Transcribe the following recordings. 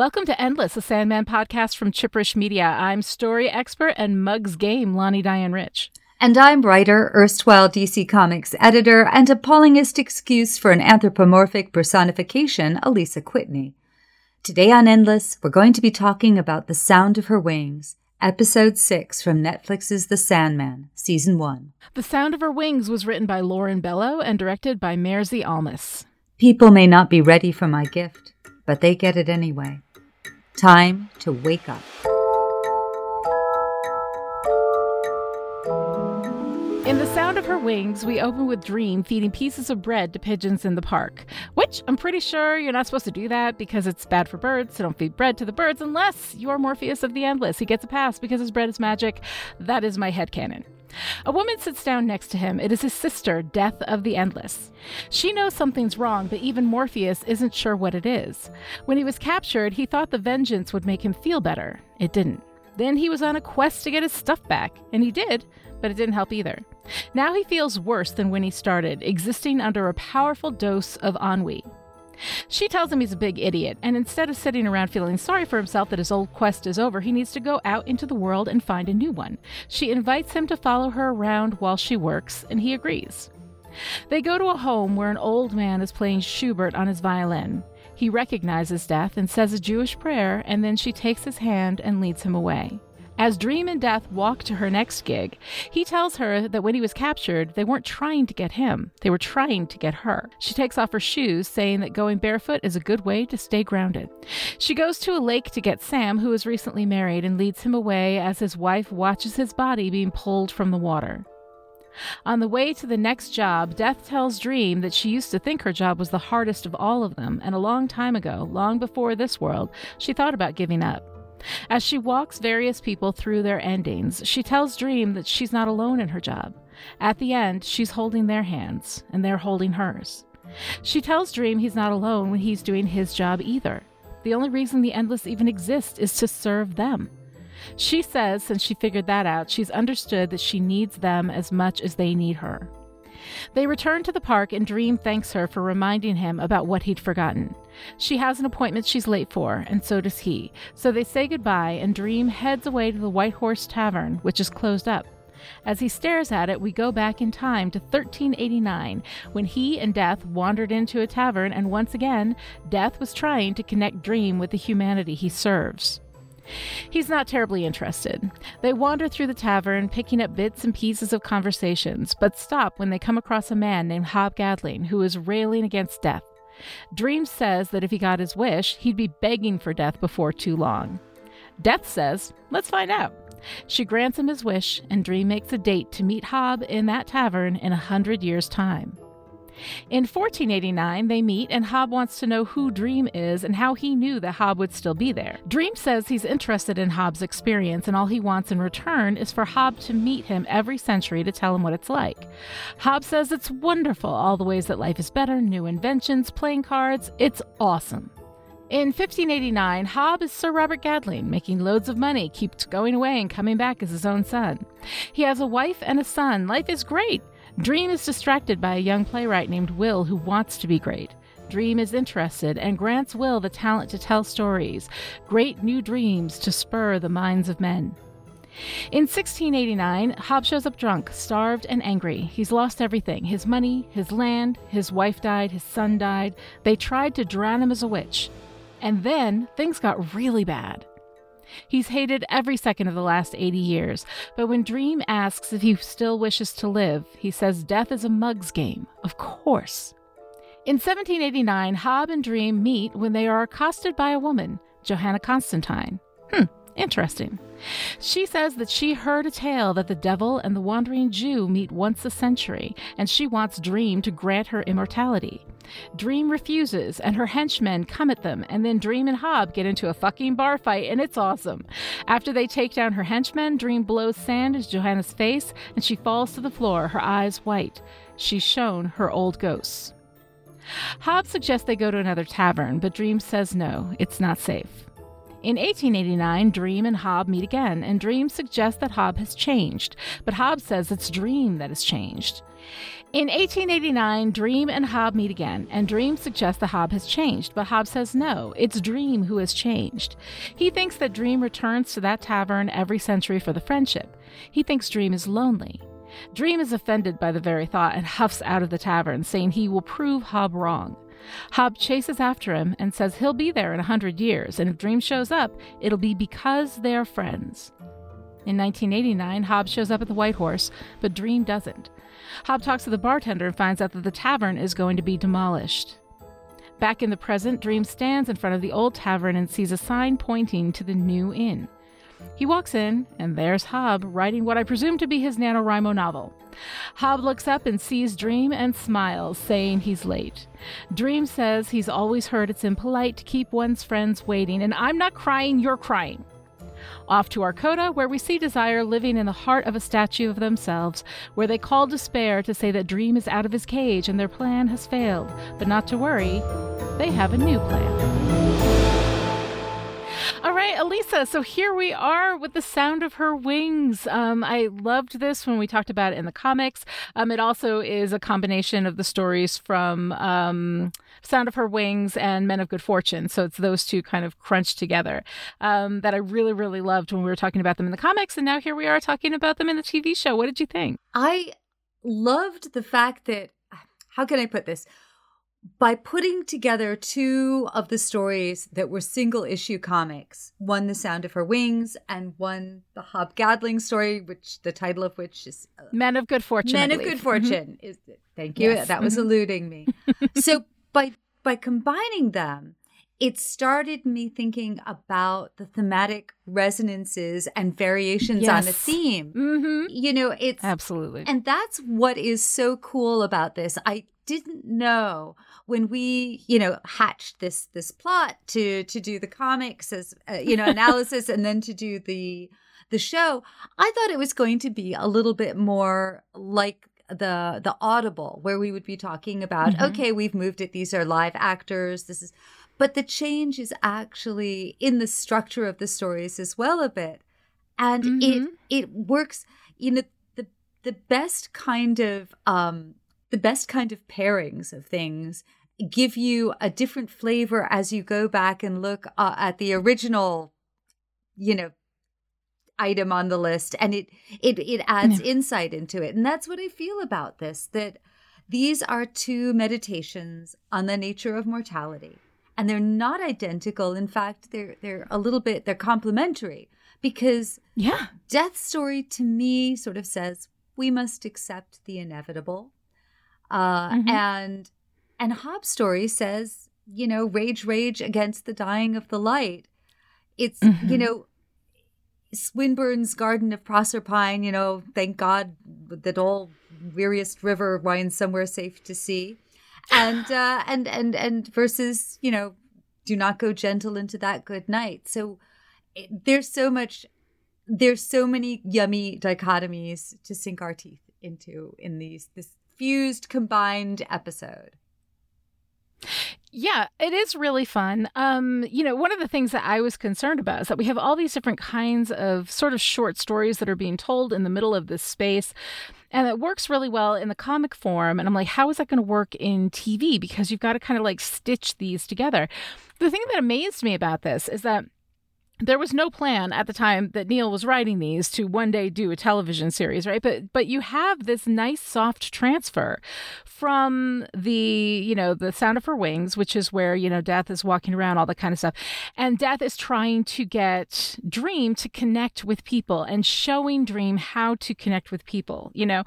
Welcome to Endless, a Sandman podcast from Chipperish Media. I'm story expert and Mugs Game, Lani Diane Rich. And I'm writer, erstwhile DC Comics editor, and appallingest excuse for an anthropomorphic personification, Alisa Kwitney. Today on Endless, we're going to be talking about The Sound of Her Wings, Episode 6 from Netflix's The Sandman, Season 1. The Sound of Her Wings was written by Lauren Bello and directed by Mairzee Almas. People may not be ready for my gift, but they get it anyway. Time to wake up. In The Sound of Her Wings, we open with Dream feeding pieces of bread to pigeons in the park. Which I'm pretty sure you're not supposed to do that because it's bad for birds, so don't feed bread to the birds unless you're Morpheus of the Endless. He gets a pass because his bread is magic. That is my head canon. A woman sits down next to him. It is his sister, Death of the Endless. She knows something's wrong, but even Morpheus isn't sure what it is. When he was captured, he thought the vengeance would make him feel better. It didn't. Then he was on a quest to get his stuff back, and he did, but it didn't help either. Now he feels worse than when he started, existing under a powerful dose of ennui. She tells him he's a big idiot, and instead of sitting around feeling sorry for himself that his old quest is over, he needs to go out into the world and find a new one. She invites him to follow her around while she works, and he agrees. They go to a home where an old man is playing Schubert on his violin. He recognizes Death and says a Jewish prayer, and then she takes his hand and leads him away. As Dream and Death walk to her next gig, he tells her that when he was captured, they weren't trying to get him, they were trying to get her. She takes off her shoes, saying that going barefoot is a good way to stay grounded. She goes to a lake to get Sam, who is recently married, and leads him away as his wife watches his body being pulled from the water. On the way to the next job, Death tells Dream that she used to think her job was the hardest of all of them, and a long time ago, long before this world, she thought about giving up. As she walks various people through their endings, she tells Dream that she's not alone in her job. At the end, she's holding their hands, and they're holding hers. She tells Dream he's not alone when he's doing his job either. The only reason the Endless even exist is to serve them. She says, since she figured that out, she's understood that she needs them as much as they need her. They return to the park, and Dream thanks her for reminding him about what he'd forgotten. She has an appointment she's late for, and so does he. So they say goodbye, and Dream heads away to the White Horse Tavern, which is closed up. As he stares at it, we go back in time to 1389, when he and Death wandered into a tavern, and once again, Death was trying to connect Dream with the humanity he serves. He's not terribly interested. They wander through the tavern, picking up bits and pieces of conversations, but stop when they come across a man named Hob Gadling who is railing against death. Dream says that if he got his wish, he'd be begging for death before too long. Death says, Let's find out. She grants him his wish, and Dream makes a date to meet Hob in that tavern in a hundred years' time. In 1489, they meet, and Hob wants to know who Dream is and how he knew that Hob would still be there. Dream says he's interested in Hob's experience, and all he wants in return is for Hob to meet him every century to tell him what it's like. Hob says it's wonderful, all the ways that life is better, new inventions, playing cards. It's awesome. In 1589, Hob is Sir Robert Gadling, making loads of money, keeps going away and coming back as his own son. He has a wife and a son. Life is great. Dream is distracted by a young playwright named Will who wants to be great. Dream is interested and grants Will the talent to tell stories, great new dreams to spur the minds of men. In 1689, Hob shows up drunk, starved, and angry. He's lost everything his money, his land, his wife died, his son died. They tried to drown him as a witch. And then things got really bad. He's hated every second of the last 80 years, but when Dream asks if he still wishes to live, he says death is a mug's game. Of course. In 1789, Hob and Dream meet when they are accosted by a woman, Johanna Constantine. Hmm, interesting. She says that she heard a tale that the devil and the wandering Jew meet once a century, and she wants Dream to grant her immortality. Dream refuses, and her henchmen come at them, and then Dream and Hob get into a fucking bar fight, and it's awesome. After they take down her henchmen, Dream blows sand into Johanna's face, and she falls to the floor, her eyes white. She's shown her old ghosts. Hob suggests they go to another tavern, but Dream says no, it's not safe. In 1889, Dream and Hob meet again, and Dream suggests that Hob has changed, but Hob says it's Dream that has changed. In 1889, Dream and Hob meet again, and Dream suggests that Hob has changed, but Hob says no, it's Dream who has changed. He thinks that Dream returns to that tavern every century for the friendship. He thinks Dream is lonely. Dream is offended by the very thought and huffs out of the tavern, saying he will prove Hob wrong. Hob chases after him and says he'll be there in a hundred years, and if Dream shows up, it'll be because they're friends. In 1989, Hob shows up at the White Horse, but Dream doesn't. Hob talks to the bartender and finds out that the tavern is going to be demolished. Back in the present, Dream stands in front of the old tavern and sees a sign pointing to the new inn. He walks in, and there's Hob writing what I presume to be his NaNoWriMo novel. Hob looks up and sees Dream and smiles, saying he's late. Dream says he's always heard it's impolite to keep one's friends waiting, and I'm not crying, you're crying. Off to Arcoda, where we see Desire living in the heart of a statue of themselves, where they call Despair to say that Dream is out of his cage and their plan has failed. But not to worry, they have a new plan. All right, Alisa. So here we are with the sound of her wings. Um, I loved this when we talked about it in the comics. Um, it also is a combination of the stories from um, Sound of Her Wings and Men of Good Fortune. So it's those two kind of crunched together um, that I really, really loved when we were talking about them in the comics. And now here we are talking about them in the TV show. What did you think? I loved the fact that, how can I put this? by putting together two of the stories that were single issue comics, one The Sound of Her Wings and one the Hob Gadling story, which the title of which is uh, Men of Good Fortune. Men of Good mm-hmm. Fortune. Mm-hmm. Is, thank you. Yes. That was mm-hmm. eluding me. so by by combining them, it started me thinking about the thematic resonances and variations yes. on a theme. Mm-hmm. You know, it's absolutely, and that's what is so cool about this. I didn't know when we you know hatched this this plot to to do the comics as uh, you know analysis and then to do the the show i thought it was going to be a little bit more like the the audible where we would be talking about mm-hmm. okay we've moved it these are live actors this is but the change is actually in the structure of the stories as well a bit and mm-hmm. it it works you know the the best kind of um the best kind of pairings of things give you a different flavor as you go back and look uh, at the original you know item on the list and it it it adds yeah. insight into it and that's what i feel about this that these are two meditations on the nature of mortality and they're not identical in fact they're they're a little bit they're complementary because yeah death story to me sort of says we must accept the inevitable uh, mm-hmm. and and Hob's story says, you know, rage, rage against the dying of the light. It's, mm-hmm. you know, Swinburne's Garden of Proserpine, you know, thank God that all weariest river winds somewhere safe to sea. And, uh, and, and, and versus, you know, do not go gentle into that good night. So it, there's so much, there's so many yummy dichotomies to sink our teeth into in these, this fused combined episode. Yeah, it is really fun. Um, you know, one of the things that I was concerned about is that we have all these different kinds of sort of short stories that are being told in the middle of this space. And it works really well in the comic form. And I'm like, how is that going to work in TV? Because you've got to kind of like stitch these together. The thing that amazed me about this is that there was no plan at the time that Neil was writing these to one day do a television series, right? But but you have this nice soft transfer from the, you know, the sound of her wings, which is where, you know, Death is walking around, all that kind of stuff. And Death is trying to get Dream to connect with people and showing Dream how to connect with people, you know,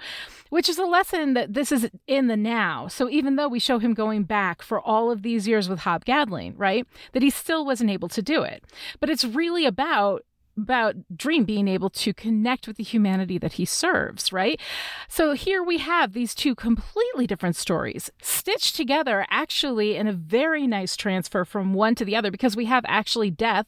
which is a lesson that this is in the now. So even though we show him going back for all of these years with Hob Gadling, right? That he still wasn't able to do it. But it's really about about Dream being able to connect with the humanity that he serves, right? So here we have these two completely different stories stitched together, actually, in a very nice transfer from one to the other, because we have actually death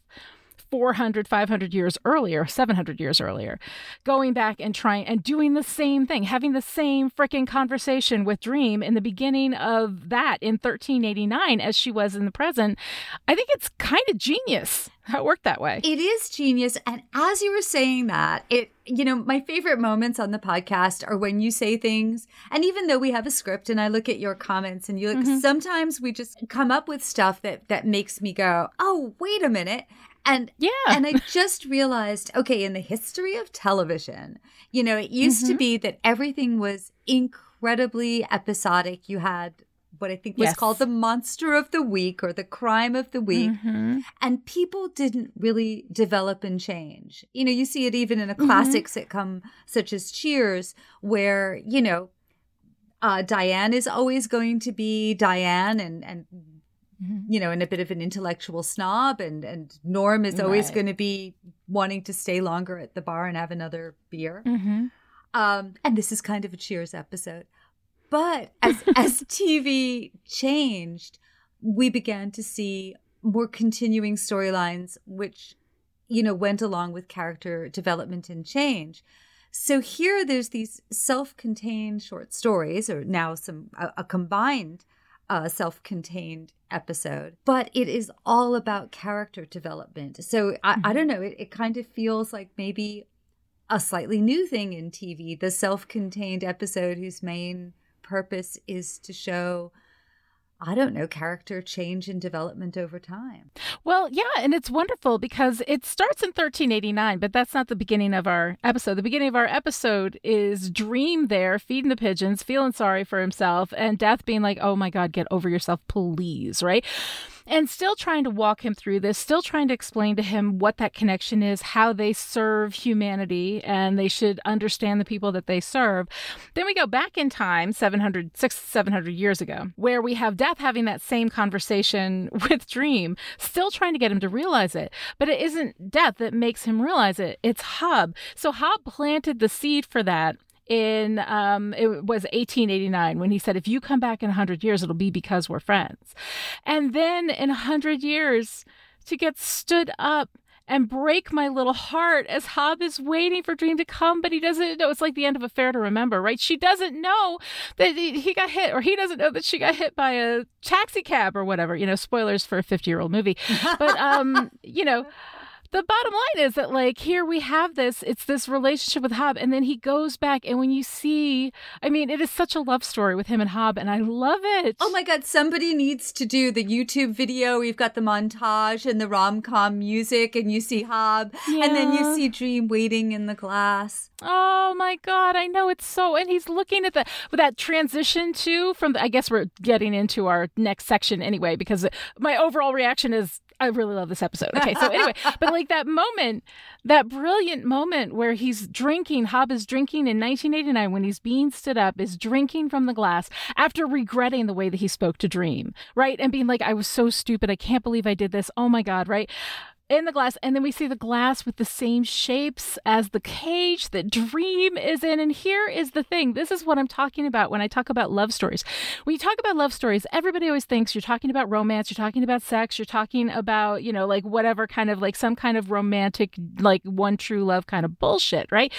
400, 500 years earlier, 700 years earlier, going back and trying and doing the same thing, having the same freaking conversation with Dream in the beginning of that in 1389 as she was in the present. I think it's kind of genius how it worked that way. It is genius. And as you were saying that, it, you know, my favorite moments on the podcast are when you say things. And even though we have a script and I look at your comments and you look, mm-hmm. sometimes we just come up with stuff that, that makes me go, oh, wait a minute. And yeah, and I just realized, okay, in the history of television, you know, it used mm-hmm. to be that everything was incredibly episodic. You had what I think was yes. called the monster of the week or the crime of the week. Mm-hmm. And people didn't really develop and change. You know, you see it even in a mm-hmm. classic mm-hmm. sitcom such as Cheers, where, you know, uh, Diane is always going to be Diane and, and mm-hmm. you know, and a bit of an intellectual snob, and and Norm is always right. going to be wanting to stay longer at the bar and have another beer. Mm-hmm. Um, and this is kind of a Cheers episode. But as as TV changed, we began to see more continuing storylines which you know went along with character development and change. So here there's these self-contained short stories or now some a, a combined uh, self-contained episode but it is all about character development so i, mm-hmm. I don't know it, it kind of feels like maybe a slightly new thing in tv the self-contained episode whose main purpose is to show I don't know, character change and development over time. Well, yeah, and it's wonderful because it starts in 1389, but that's not the beginning of our episode. The beginning of our episode is Dream there feeding the pigeons, feeling sorry for himself, and Death being like, oh my God, get over yourself, please, right? And still trying to walk him through this, still trying to explain to him what that connection is, how they serve humanity, and they should understand the people that they serve. Then we go back in time, 700, 600, 700 years ago, where we have Death having that same conversation with Dream, still trying to get him to realize it. But it isn't Death that makes him realize it, it's Hob. So Hob planted the seed for that in um, it was 1889 when he said, "If you come back in 100 years, it'll be because we're friends." And then in 100 years, to get stood up and break my little heart as Hob is waiting for Dream to come, but he doesn't know. It's like the end of Affair to Remember, right? She doesn't know that he got hit, or he doesn't know that she got hit by a taxi cab or whatever. You know, spoilers for a 50 year old movie. But, um, you know, the bottom line is that like here we have this it's this relationship with hob and then he goes back and when you see i mean it is such a love story with him and hob and i love it. Oh my god somebody needs to do the youtube video. We've got the montage and the rom-com music and you see hob yeah. and then you see dream waiting in the glass. Oh my god i know it's so and he's looking at the with that transition too from the, i guess we're getting into our next section anyway because my overall reaction is I really love this episode. Okay, so anyway, but like that moment, that brilliant moment where he's drinking, Hob is drinking in 1989 when he's being stood up, is drinking from the glass after regretting the way that he spoke to Dream, right? And being like, I was so stupid. I can't believe I did this. Oh my God, right? In the glass and then we see the glass with the same shapes as the cage that dream is in. And here is the thing. This is what i'm talking about when i talk about love stories. When you talk about love stories everybody always thinks you're talking about romance you're talking about sex you're talking about you know like whatever kind of like some kind of romantic like one true love kind of bullshit right?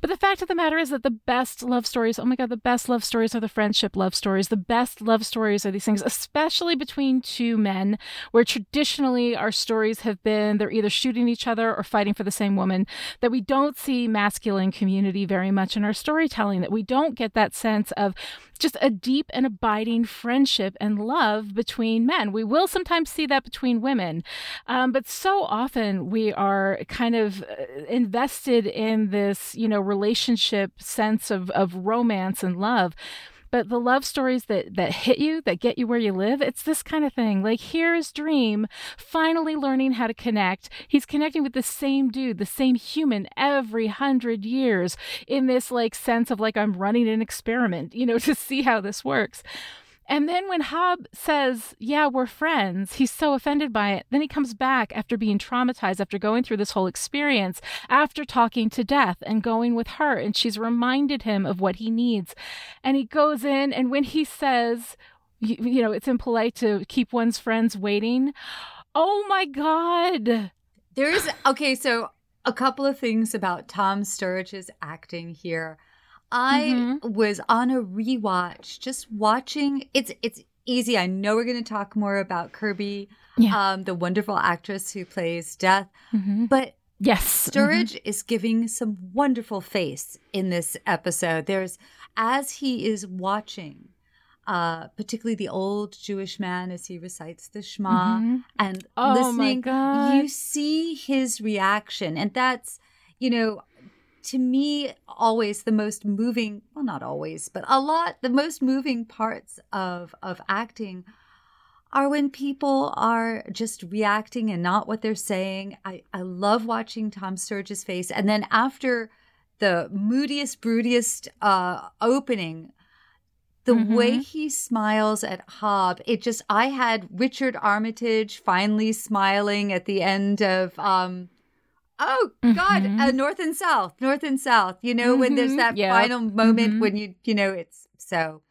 But the fact of the matter is that the best love stories oh my god the best love stories are the friendship love stories. The best love stories are these things especially between two men where traditionally our stories have been they're either shooting each other or fighting for the same woman, that we don't see masculine community very much in our storytelling, that we don't get that sense of just a deep and abiding friendship and love between men. We will sometimes see that between women, um, but so often we are kind of uh, invested in this, you know, relationship sense of, of romance and love but the love stories that that hit you, that get you where you live, it's this kind of thing. Like here's Dream finally learning how to connect. He's connecting with the same dude, the same human every hundred years in this like sense of like I'm running an experiment, you know, to see how this works. And then when Hob says, Yeah, we're friends, he's so offended by it. Then he comes back after being traumatized, after going through this whole experience, after talking to Death and going with her. And she's reminded him of what he needs. And he goes in, and when he says, you, you know, it's impolite to keep one's friends waiting. Oh my God. There is okay, so a couple of things about Tom Sturridge's acting here. I mm-hmm. was on a rewatch, just watching. It's it's easy. I know we're going to talk more about Kirby, yeah. um, the wonderful actress who plays Death, mm-hmm. but yes, Sturridge mm-hmm. is giving some wonderful face in this episode. There's as he is watching uh, particularly the old Jewish man as he recites the Shema mm-hmm. and oh listening, you see his reaction. And that's, you know, to me, always the most moving, well, not always, but a lot, the most moving parts of, of acting are when people are just reacting and not what they're saying. I, I love watching Tom Sturridge's face. And then after the moodiest, broodiest uh, opening, the mm-hmm. way he smiles at Hob, it just I had Richard Armitage finally smiling at the end of um oh god, mm-hmm. uh, North and South, North and South. You know mm-hmm. when there's mm-hmm. that yep. final moment mm-hmm. when you you know it's so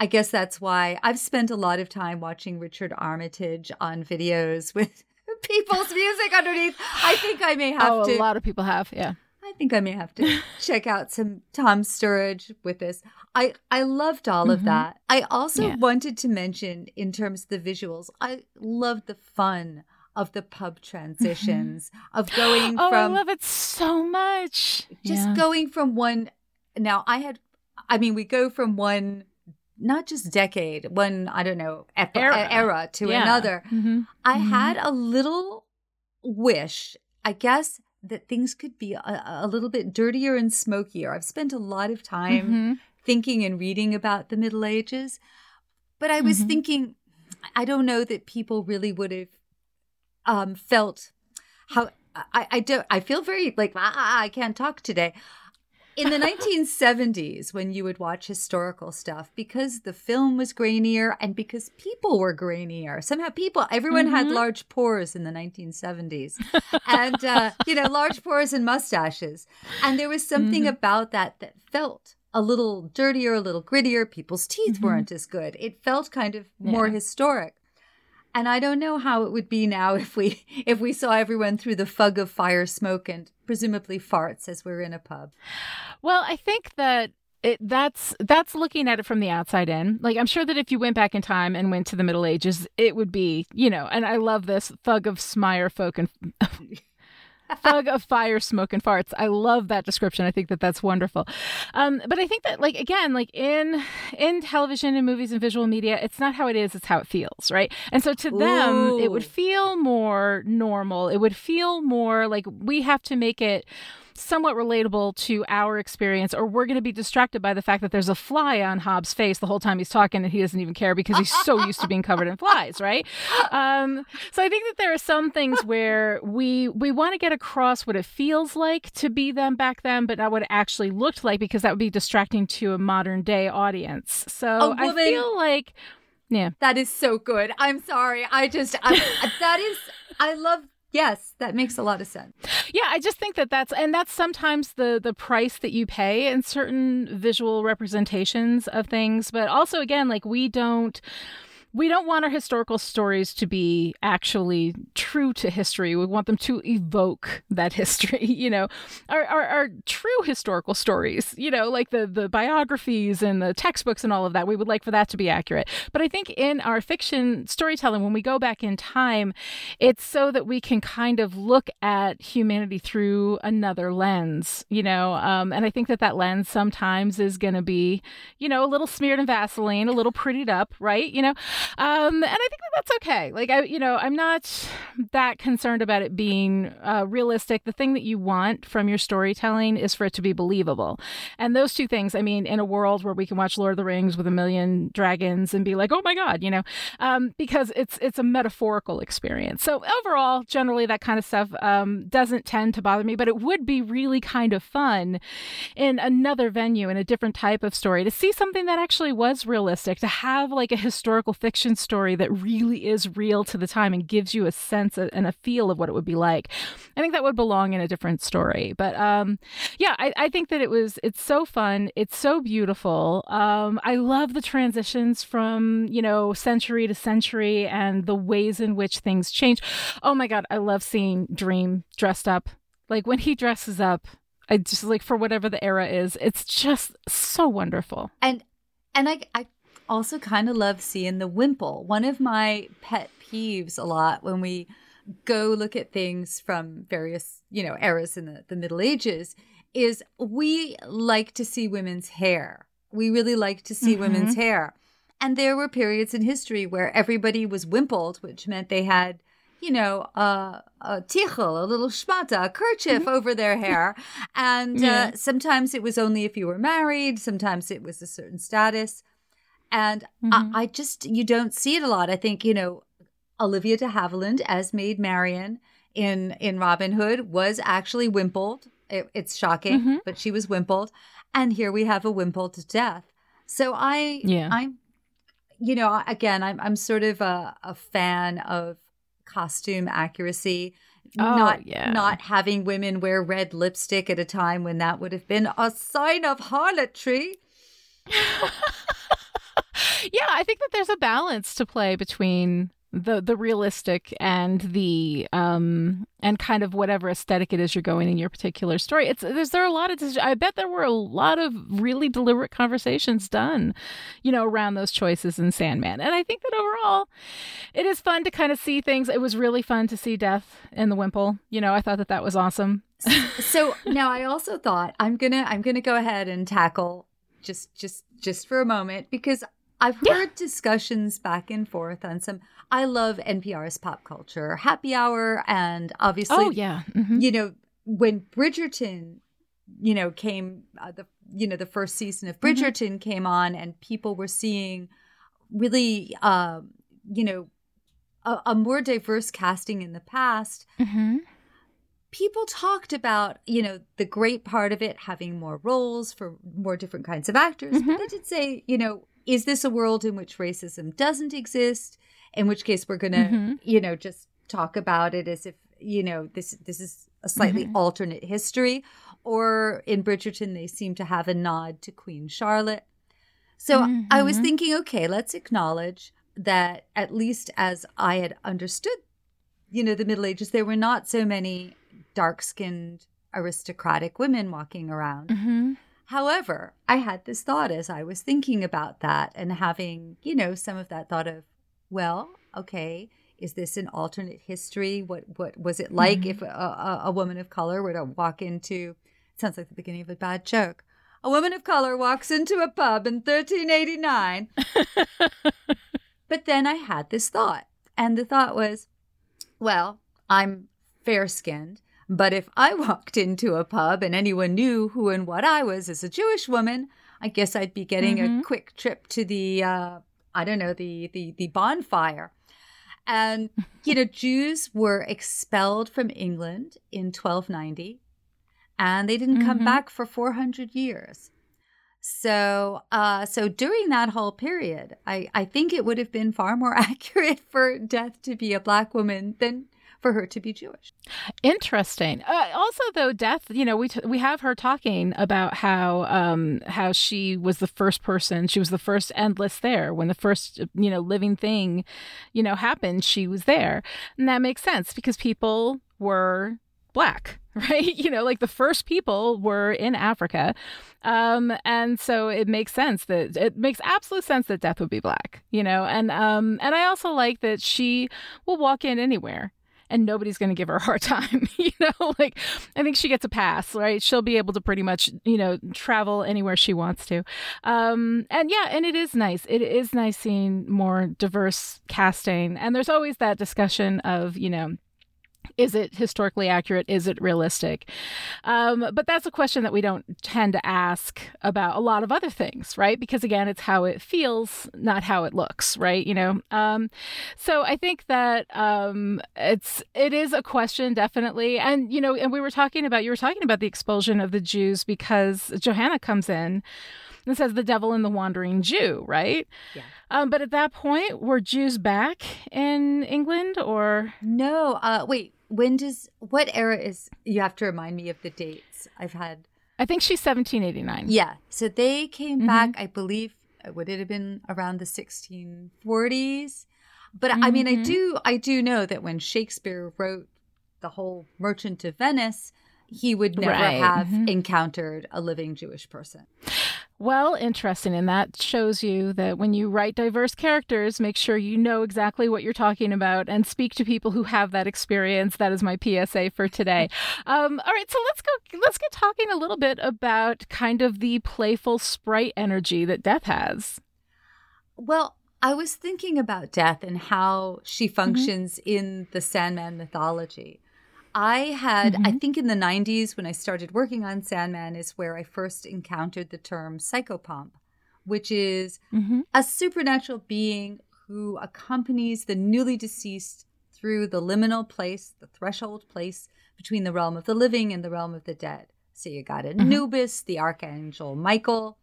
I guess that's why I've spent a lot of time watching Richard Armitage on videos with people's music underneath. I think I may have oh, to. A lot of people have, yeah. I think I may have to check out some Tom Sturridge with this. I I loved all mm-hmm. of that. I also yeah. wanted to mention in terms of the visuals, I loved the fun of the pub transitions of going oh, from I love it so much. Just yeah. going from one now I had I mean we go from one not just decade, one I don't know epi- era. era to yeah. another. Mm-hmm. I mm-hmm. had a little wish, I guess that things could be a, a, little bit dirtier and smokier. I've spent a lot of time mm-hmm. thinking and reading about the Middle Ages, but I was mm-hmm. thinking, I don't know that people really would have um, felt how I, I don't. I feel very like ah, I can't talk today in the 1970s, when you would watch historical stuff, because the film was grainier and because people were grainier, somehow people, everyone mm-hmm. had large pores in the 1970s and, uh, you know, large pores and mustaches. And there was something mm-hmm. about that that felt a little dirtier, a little grittier. People's teeth mm-hmm. weren't as good. It felt kind of yeah. more historic. And I don't know how it would be now if we if we saw everyone through the fug of fire smoke and presumably farts as we're in a pub. Well, I think that it, that's that's looking at it from the outside in. Like I'm sure that if you went back in time and went to the Middle Ages, it would be, you know, and I love this thug of smire folk and Fug of fire, smoke, and farts. I love that description. I think that that's wonderful. Um, but I think that, like again, like in in television and movies and visual media, it's not how it is; it's how it feels, right? And so to them, Ooh. it would feel more normal. It would feel more like we have to make it somewhat relatable to our experience, or we're going to be distracted by the fact that there's a fly on Hob's face the whole time he's talking and he doesn't even care because he's so used to being covered in flies, right? Um, so I think that there are some things where we we want to get across what it feels like to be them back then, but not what it actually looked like because that would be distracting to a modern day audience. So I feel like. Yeah. That is so good. I'm sorry. I just, I, that is, I love Yes, that makes a lot of sense. Yeah, I just think that that's and that's sometimes the the price that you pay in certain visual representations of things, but also again like we don't we don't want our historical stories to be actually true to history. We want them to evoke that history, you know, our, our, our, true historical stories, you know, like the, the biographies and the textbooks and all of that. We would like for that to be accurate. But I think in our fiction storytelling, when we go back in time, it's so that we can kind of look at humanity through another lens, you know, um, and I think that that lens sometimes is going to be, you know, a little smeared in Vaseline, a little prettied up, right? You know, um, and I think that that's okay. Like I, you know, I'm not that concerned about it being uh, realistic. The thing that you want from your storytelling is for it to be believable, and those two things. I mean, in a world where we can watch Lord of the Rings with a million dragons and be like, oh my god, you know, um, because it's it's a metaphorical experience. So overall, generally, that kind of stuff um, doesn't tend to bother me. But it would be really kind of fun in another venue in a different type of story to see something that actually was realistic, to have like a historical fiction fiction story that really is real to the time and gives you a sense and a feel of what it would be like. I think that would belong in a different story. But um, yeah, I, I think that it was it's so fun. It's so beautiful. Um, I love the transitions from you know century to century and the ways in which things change. Oh my god, I love seeing Dream dressed up. Like when he dresses up, I just like for whatever the era is, it's just so wonderful. And and I I also kind of love seeing the wimple. One of my pet peeves a lot when we go look at things from various, you know, eras in the, the Middle Ages is we like to see women's hair. We really like to see mm-hmm. women's hair. And there were periods in history where everybody was wimpled, which meant they had, you know, a tichel, a little shmata, a kerchief mm-hmm. over their hair. And yeah. uh, sometimes it was only if you were married, sometimes it was a certain status. And mm-hmm. I, I just, you don't see it a lot. I think, you know, Olivia de Havilland as Maid Marian in in Robin Hood was actually wimpled. It, it's shocking, mm-hmm. but she was wimpled, and here we have a wimpled death. So I, yeah, I'm, you know, again, I'm I'm sort of a, a fan of costume accuracy. Oh, not yeah. not having women wear red lipstick at a time when that would have been a sign of harlotry. yeah, I think that there's a balance to play between the the realistic and the um and kind of whatever aesthetic it is you're going in your particular story. It's there's there are a lot of i bet there were a lot of really deliberate conversations done you know around those choices in sandman. And i think that overall it is fun to kind of see things. It was really fun to see death in the wimple. You know i thought that that was awesome. So now i also thought i'm gonna i'm gonna go ahead and tackle just just just for a moment because I've heard yeah. discussions back and forth on some. I love NPR's pop culture happy hour, and obviously, oh yeah, mm-hmm. you know when Bridgerton, you know, came uh, the you know the first season of mm-hmm. Bridgerton mm-hmm. came on, and people were seeing really, uh, you know, a, a, more diverse casting in the past. Mm-hmm people talked about, you know, the great part of it having more roles for more different kinds of actors. Mm-hmm. But they did say, you know, is this a world in which racism doesn't exist? In which case, we're going to, mm-hmm. you know, just talk about it as if, you know, this this is a slightly mm-hmm. alternate history. Or in Bridgerton, they seem to have a nod to Queen Charlotte. So. I was mm-hmm. thinking, okay, let's acknowledge that at least as I had understood, you know, the Middle Ages, there were not so many dark skinned aristocratic women walking around. Mm-hmm. However, I had this thought as I was thinking about that and having, you know, some of that thought of, well, okay, is this an alternate history? What what was it like mm-hmm. if a, a, a, woman of color were to walk into? It sounds like the beginning of a bad joke. A woman of color walks into a pub in 1389. but then I had this thought, and the thought was, well, I'm fair skinned. But if I walked into a pub and anyone knew who and what I was as a Jewish woman, I guess I'd be getting mm-hmm. a quick trip to the uh, I don't know the the the bonfire. And you know, Jews were expelled from England in 1290, and they didn't mm-hmm. come back for 400 years. So, uh, so during that whole period, I, I think it would have been far more accurate for death to be a black woman than for her to be Jewish. Interesting. Uh, also, though, death. You know, we t- we have her talking about how um how she was the first person. She was the first endless there when the first you know living thing, you know, happened. She was there, and that makes sense because people were black right you know like the first people were in africa um and so it makes sense that it makes absolute sense that death would be black you know and um and i also like that she will walk in anywhere and nobody's going to give her a hard time. you know, like I think she gets a pass, right? She'll be able to pretty much, you know, travel anywhere she wants to. Um, and yeah, and it is nice. It is nice seeing more diverse casting. And there's always that discussion of, you know, is it historically accurate? Is it realistic? Um, but that's a question that we don't tend to ask about a lot of other things, right? Because again, it's how it feels, not how it looks, right? You know. Um, so I think that um, it's it is a question definitely, and you know, and we were talking about you were talking about the expulsion of the Jews because Johanna comes in and says the devil and the wandering Jew, right? Yeah. Um, but at that point, were Jews back in England or no? Uh, wait, when does what era is? You have to remind me of the dates. I've had. I think she's 1789. Yeah, so they came mm-hmm. back. I believe would it have been around the 1640s? But mm-hmm. I mean, I mm-hmm. do I do know that when Shakespeare wrote the whole Merchant of Venice, he would never right. have mm-hmm. encountered a living Jewish person. Well, interesting. And that shows you that when you write diverse characters, make sure you know exactly what you're talking about and speak to people who have that experience. That is my PSA for today. Um, all right, so let's go. Let's get talking a little bit about kind of the playful sprite energy that Death has. Well, I was thinking about Death and how she mm-hmm. functions mm-hmm. in the Sandman mythology. I had, mm-hmm. I think in the 90s when I started working on Sandman, is where I first encountered the term psychopomp, which is mm-hmm. a supernatural being who accompanies the newly deceased through the liminal place, the threshold place between the realm of the living and the realm of the dead. So you got mm-hmm. Anubis, the archangel Michael,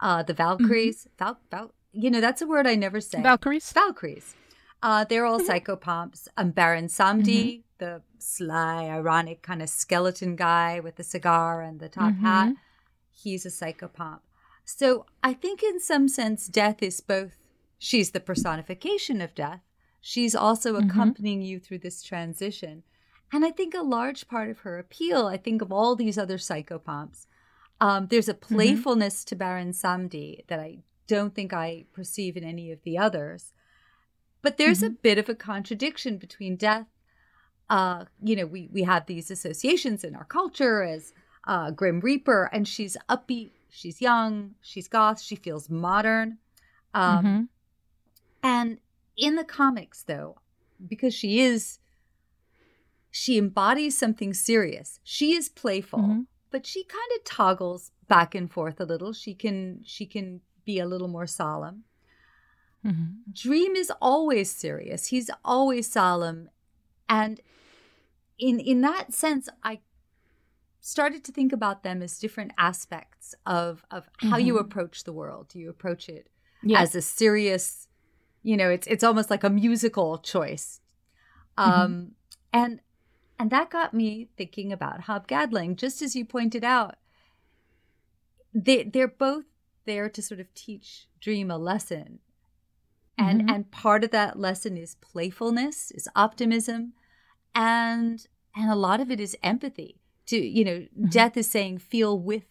uh, the Valkyries. Mm-hmm. Val, Val, you know, that's a word I never say. Valkyries. Valkyries. Uh, they're all mm-hmm. psychopomps. Um, Baron Samedi, the sly, ironic kind of skeleton guy with the cigar and the top mm-hmm. hat. He's a psychopomp. So I think, in some sense, death is both, she's the personification of death, she's also mm-hmm. accompanying you through this transition. And I think a large part of her appeal, I think of all these other psychopomps, um, there's a mm-hmm. playfulness mm-hmm. to Baron Samedi that I don't think I perceive in any of the others. But there's mm-hmm. a bit of a contradiction between death uh, you know, we we have these associations in our culture as uh, Grim Reaper, and she's upbeat, she's young, she's goth, she feels modern. Um, mm-hmm. And in the comics, though, because she is, she embodies something serious. She is playful, mm-hmm. but she kind of toggles back and forth a little. She can she can be a little more solemn. Mm-hmm. Dream is always serious. He's always solemn, and in in that sense, I started to think about them as different aspects of of how mm-hmm. you approach the world. Do you approach it yeah. as a serious, you know, it's it's almost like a musical choice. Mm-hmm. Um and and that got me thinking about Hob Gadling, just as you pointed out. They they're both there to sort of teach Dream a lesson. And mm-hmm. and part of that lesson is playfulness, is optimism, and and a lot of it is empathy to you know mm-hmm. death is saying feel with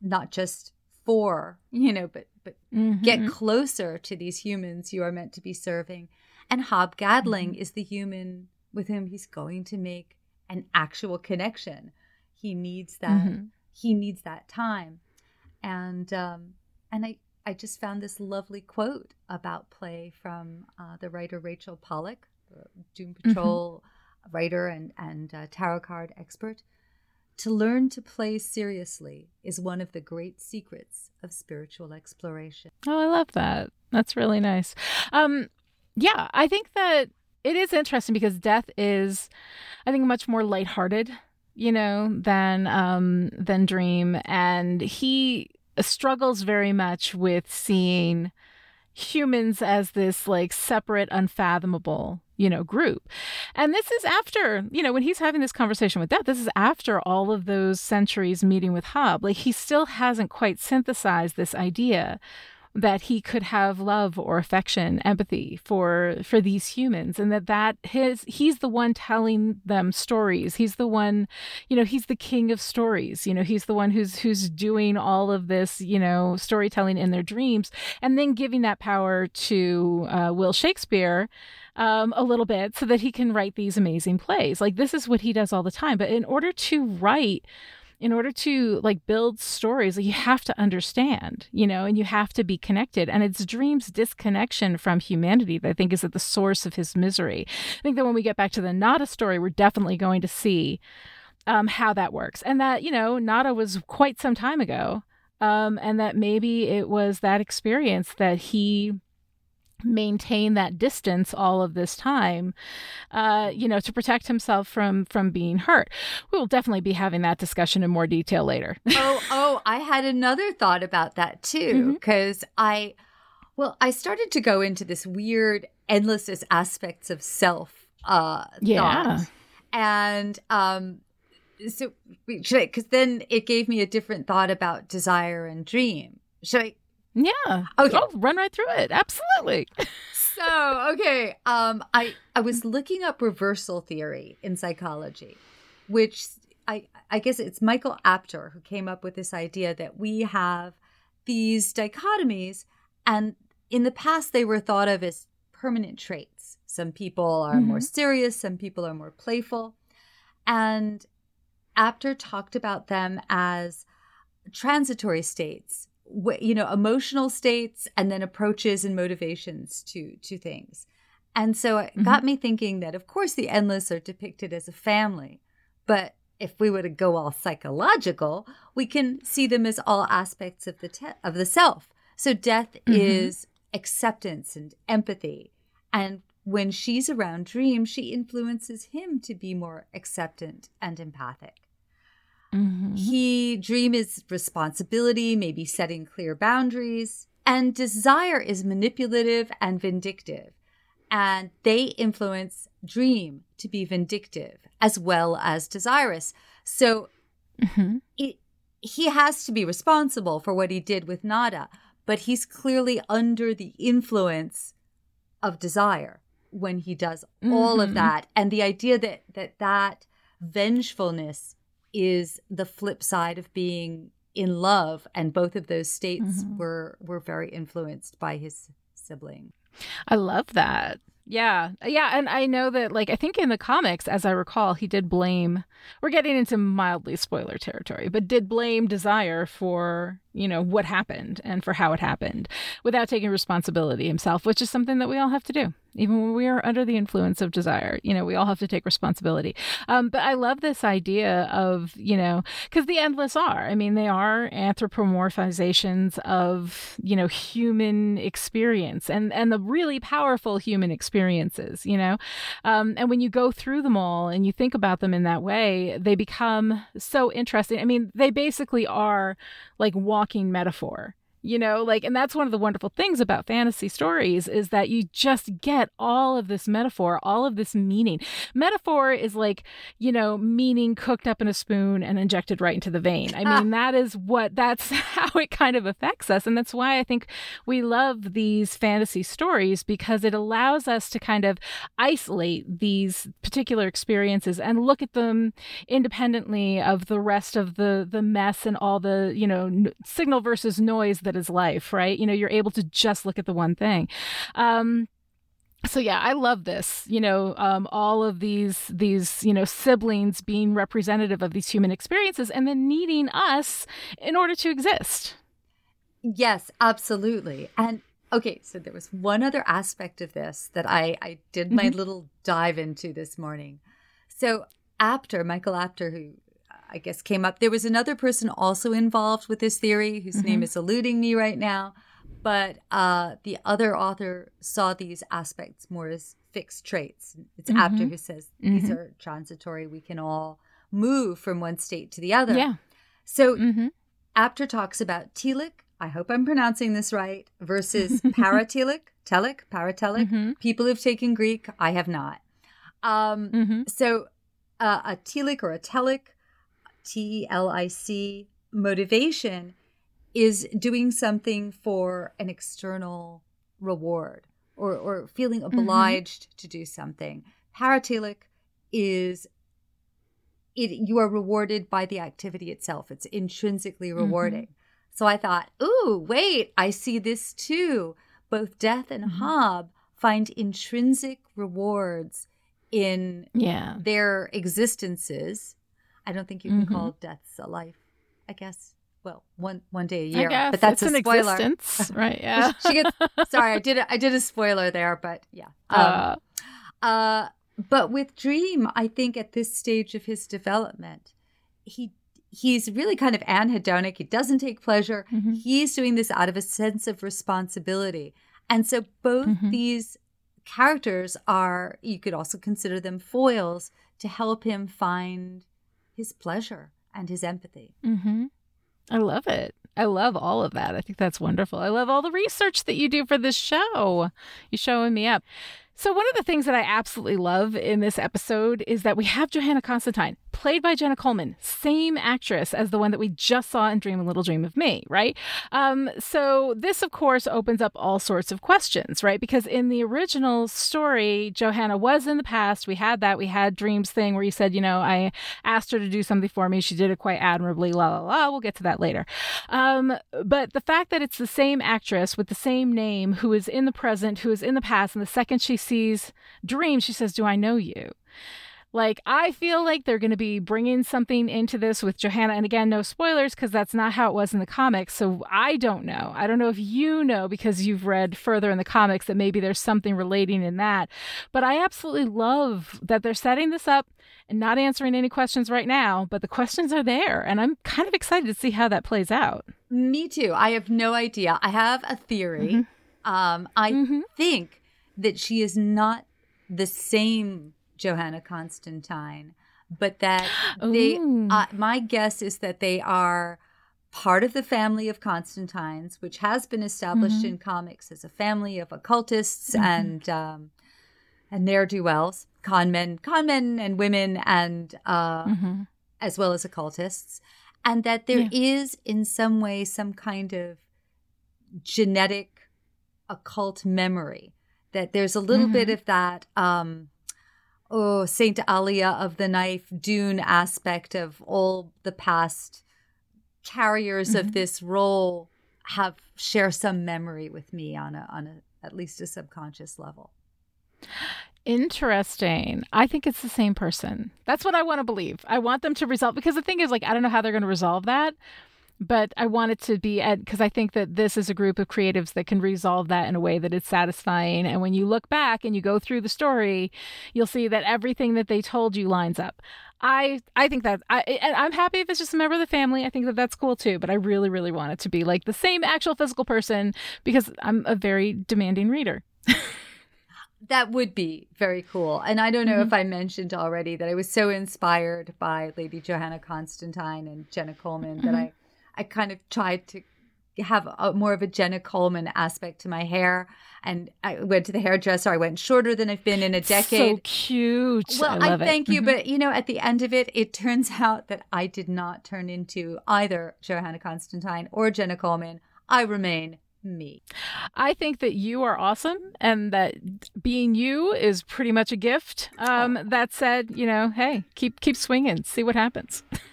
not just for you know but but mm-hmm. get closer to these humans you are meant to be serving and Hob Gadling mm-hmm. is the human with whom he's going to make an actual connection he needs that mm-hmm. he needs that time and um and i i just found this lovely quote about play from uh, the writer rachel pollack doom mm-hmm. patrol writer and, and uh, tarot card expert. To learn to play seriously is one of the great secrets of spiritual exploration. Oh, I love that. That's really nice. Um, yeah, I think that it is interesting because death is, I think, much more lighthearted, you know, than um, than Dream, and he struggles very much with seeing humans as this like separate, unfathomable you know, group. And this is after, you know, when he's having this conversation with death, this is after all of those centuries meeting with Hob. Like he still hasn't quite synthesized this idea that he could have love or affection empathy for for these humans and that that his he's the one telling them stories. He's the one you know he's the king of stories. You know he's the one who's who's doing all of this you know storytelling in their dreams and then giving that power to uh, will shakespeare um, a little bit so that he can write these amazing plays. Like this is what he does all the time. But in order to write in order to like build stories you have to understand you know and you have to be connected. And it's dream's disconnection from humanity that i think is at the source of his misery. I think that when we get back to the nada story we're definitely going to see um, how that works and that you know nada was quite some time ago um, and that maybe it was that experience that he maintain that distance all of this time uh, you know to protect himself from from being hurt we will definitely be having that discussion in more detail later oh oh i had another thought about that too because mm-hmm. i well i started to go into this weird endless aspects of self uh yeah thought. and um, so should Because then it gave me a different thought about desire and dream. Should I? Yeah. Okay. Oh, run right through it. Absolutely. so okay um i i was looking up reversal theory in psychology which i i guess it's michael apter who came up with this idea that we have these dichotomies and in the past they were thought of as permanent traits some people are more serious some people are more playful and apter talked about them as transitory states you know emotional states and then approaches and motivations to to things and so it Mhm. got me thinking that of course the endless are depicted as a family but if we were to go all psychological we can see them as all aspects of the te- of the self so death Mhm. is acceptance and empathy and when she's around dream she influences him to be more acceptant and empathic Mhm. he dream is responsibility, maybe setting clear boundaries, and desire is manipulative and vindictive. And they influence dream to be vindictive as well as desirous. So Mhm. it, he has to be responsible for what he did with Nada, but he's clearly under the influence of desire when he does all of Mhm. that. And the idea that that that vengefulness is the flip side of being in love, and both of those states Mhm. were were very influenced by his sibling. I love that. Yeah. Yeah. And I know that, like, I think in the comics, as I recall, he did blame, we're getting into mildly spoiler territory, but did blame Desire for, you know, what happened and for how it happened without taking responsibility himself, which is something that we all have to do. Even when we are under the influence of desire, you know, we all have to take responsibility. Um, but I love this idea of, you know, because the endless are, I mean, they are anthropomorphizations of, you know, human experience and, and the really powerful human experiences, you know? Um, and when you go through them all and you think about them in that way, they become so interesting. I mean, they basically are like walking metaphor you know like and that's one of the wonderful things about fantasy stories is that you just get all of this metaphor all of this meaning. Metaphor is like you know meaning cooked up in a spoon and injected right into the vein. I mean that is what that's how it kind of affects us and that's why i think we love these fantasy stories because it allows us to kind of isolate these particular experiences and look at them independently of the rest of the the mess and all the you know n- signal versus noise that is life right you know you're able to just look at the one thing um so yeah i love this you know um, all of these these you know siblings being representative of these human experiences and then needing us in order to exist Yes, absolutely. And okay, so there was one other aspect of this that I I did my Mhm. little dive into this morning. So Apter, Michael Apter, who I guess came up, there was another person also involved with this theory whose name Mhm. is eluding me right now. But uh, the other author saw these aspects more as fixed traits. It's Apter Mhm. who says these Mhm. are transitory. We can all move from one state to the other. yeah So mm-hmm. Apter talks about telic, I hope I'm pronouncing this right, versus paratelic, telic, paratelic. Mm-hmm. People who've taken Greek, I have not. Um, Mm-hmm. so uh, a telic or a telic, T E L I C, motivation is doing something for an external reward or, or feeling obliged to do something. Paratelic is it you are rewarded by the activity itself. It's intrinsically rewarding. So I thought, ooh, wait, I see this too. Both Death and Mhm. Hob find intrinsic rewards in yeah their existences. I don't think you can Mhm. call deaths a life. I guess. Well, one one day a year, guess but that's it's a an spoiler. existence, right? Yeah. she gets. Sorry, I did. A, I did a spoiler there, but yeah. Um, Uh, uh, but with Dream, I think at this stage of his development, he he's really kind of anhedonic. He doesn't take pleasure. mhm. He's doing this out of a sense of responsibility. And so both Mhm. these characters are you could also consider them foils to help him find his pleasure and his empathy. Mm-hmm. I love it. I love all of that. I think that's wonderful. I love all the research that you do for this show. You're showing me up. So, one of the things that I absolutely love in this episode is that we have Johanna Constantine, played by Jenna Coleman, same actress as the one that we just saw in Dream a Little Dream of Me, right? Um, so, this, of course, opens up all sorts of questions, right? Because in the original story, Johanna was in the past. We had that. We had Dream's thing where you said, you know, I asked her to do something for me. She did it quite admirably, la la la. We'll get to that later. Um, but the fact that it's the same actress with the same name who is in the present, who is in the past, and the second she sees Dream, she says, Do I know you? Like, I feel like they're going to be bringing something into this with Johanna. And again, no spoilers because that's not how it was in the comics. So I don't know. I don't know if you know because you've read further in the comics that maybe there's something relating in that. But I absolutely love that they're setting this up and not answering any questions right now. But the questions are there. And I'm kind of excited to see how that plays out. Me too. I have no idea. I have a theory. Mm-hmm. Um, I mm-hmm. think that she is not the same Johanna Constantine, but that they, uh, my guess is that they are part of the family of Constantines, which has been established mm-hmm. in comics as a family of occultists mm-hmm. and um, and ne'er do wells, con men, con men and women, and uh, mm-hmm. as well as occultists, and that there yeah. is in some way some kind of genetic occult memory that there's a little mm-hmm. bit of that um oh saint alia of the knife dune aspect of all the past carriers mm-hmm. of this role have share some memory with me on a on a at least a subconscious level Interesting. I think it's the same person. That's what I want to believe. I want them to resolve because the thing is like I don't know how they're going to resolve that, but I want it to be at because I think that this is a group of creatives that can resolve that in a way that is satisfying. And when you look back and you go through the story, you'll see that everything that they told you lines up. I I think that I and I'm happy if it's just a member of the family. I think that that's cool too. But I really really want it to be like the same actual physical person because I'm a very demanding reader. that would be very cool. And I don't know mm-hmm. if I mentioned already that I was so inspired by Lady Johanna Constantine and Jenna Coleman mm-hmm. that I I kind of tried to have a, more of a Jenna Coleman aspect to my hair. And I went to the hairdresser. I went shorter than I've been in a decade. So cute. Well, I, I thank it. you. Mm-hmm. But, you know, at the end of it, it turns out that I did not turn into either Johanna Constantine or Jenna Coleman. I remain me. I think that you are awesome and that being you is pretty much a gift. Um, oh. That said, you know, hey, keep keep swinging, see what happens.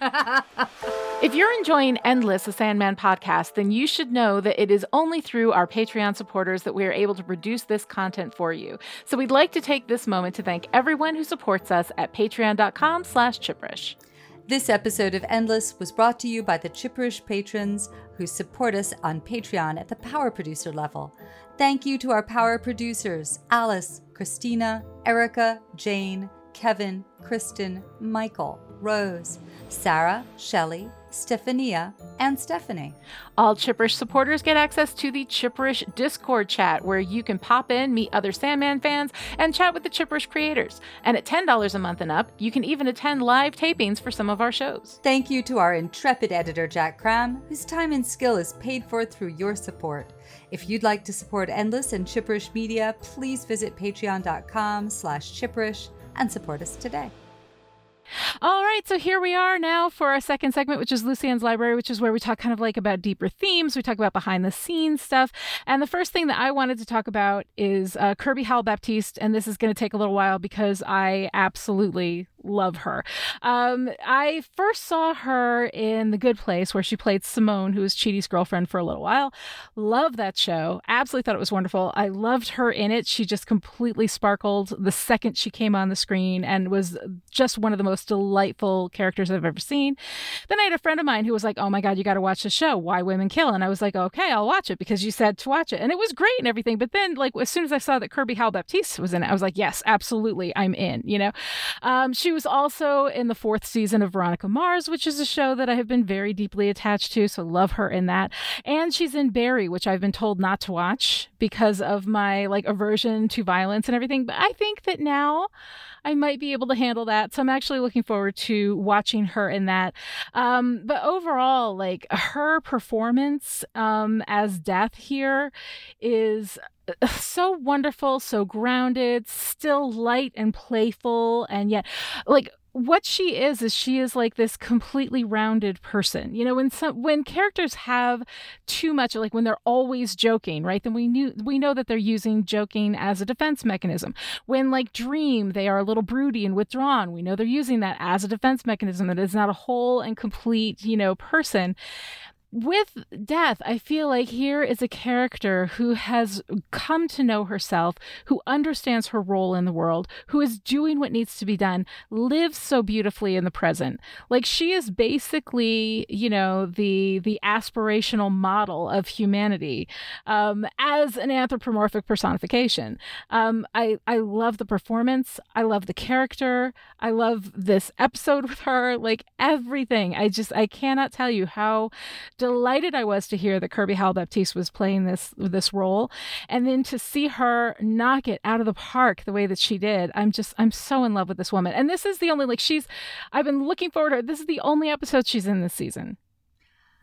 if you're enjoying Endless, the Sandman podcast, then you should know that it is only through our Patreon supporters that we are able to produce this content for you. So we'd like to take this moment to thank everyone who supports us at patreon.com slash chipperish. This episode of Endless was brought to you by the Chipperish patrons who support us on Patreon at the power producer level. Thank you to our power producers Alice, Christina, Erica, Jane, Kevin, Kristen, Michael, Rose, Sarah, Shelley, Stephania, and Stephanie. All Chipperish supporters get access to the Chipperish Discord chat where you can pop in, meet other Sandman fans, and chat with the Chipperish creators. And at $10 a month and up, you can even attend live tapings for some of our shows. Thank you to our intrepid editor, Jack Cram, whose time and skill is paid for through your support. If you'd like to support Endless and Chipperish Media, please visit patreon.com slash chipperish and support us today. All right, so here we are now for our second segment, which is Lucien's Library, which is where we talk kind of like about deeper themes. We talk about behind the scenes stuff. And the first thing that I wanted to talk about is uh, Kirby Howell Baptiste. And this is going to take a little while because I absolutely love her. Um, I first saw her in The Good Place, where she played Simone, who was Chidi's girlfriend for a little while. Love that show. Absolutely thought it was wonderful. I loved her in it. She just completely sparkled the second she came on the screen and was just one of the most delightful characters I've ever seen. Then I had a friend of mine who was like, Oh my God, you got to watch the show, Why Women Kill. And I was like, Okay, I'll watch it because you said to watch it. And it was great and everything. But then, like, as soon as I saw that Kirby Howell Baptiste was in it, I was like, Yes, absolutely, I'm in, you know? Um, she was also in the fourth season of Veronica Mars, which is a show that I have been very deeply attached to. So love her in that. And she's in Barry, which I've been told not to watch because of my like aversion to violence and everything. But I think that now I might be able to handle that. So I'm actually looking forward to watching her in that. Um, but overall, like her performance um, as Death here is so wonderful, so grounded, still light and playful, and yet like what she is is she is like this completely rounded person. You know, when some when characters have too much like when they're always joking, right? Then we knew we know that they're using joking as a defense mechanism. When like dream, they are a little broody and withdrawn. We know they're using that as a defense mechanism that is not a whole and complete, you know, person with death, I feel like here is a character who has come to know herself, who understands her role in the world, who is doing what needs to be done, lives so beautifully in the present. Like she is basically, you know, the the aspirational model of humanity um, as an anthropomorphic personification. Um, I I love the performance. I love the character. I love this episode with her. Like everything. I just I cannot tell you how delighted I was to hear that Kirby Howell Baptiste was playing this this role, and then to see her knock it out of the park the way that she did. I'm just I'm so in love with this woman, and this is the only like she's. I've been looking forward to. Her. This is the only episode she's in this season.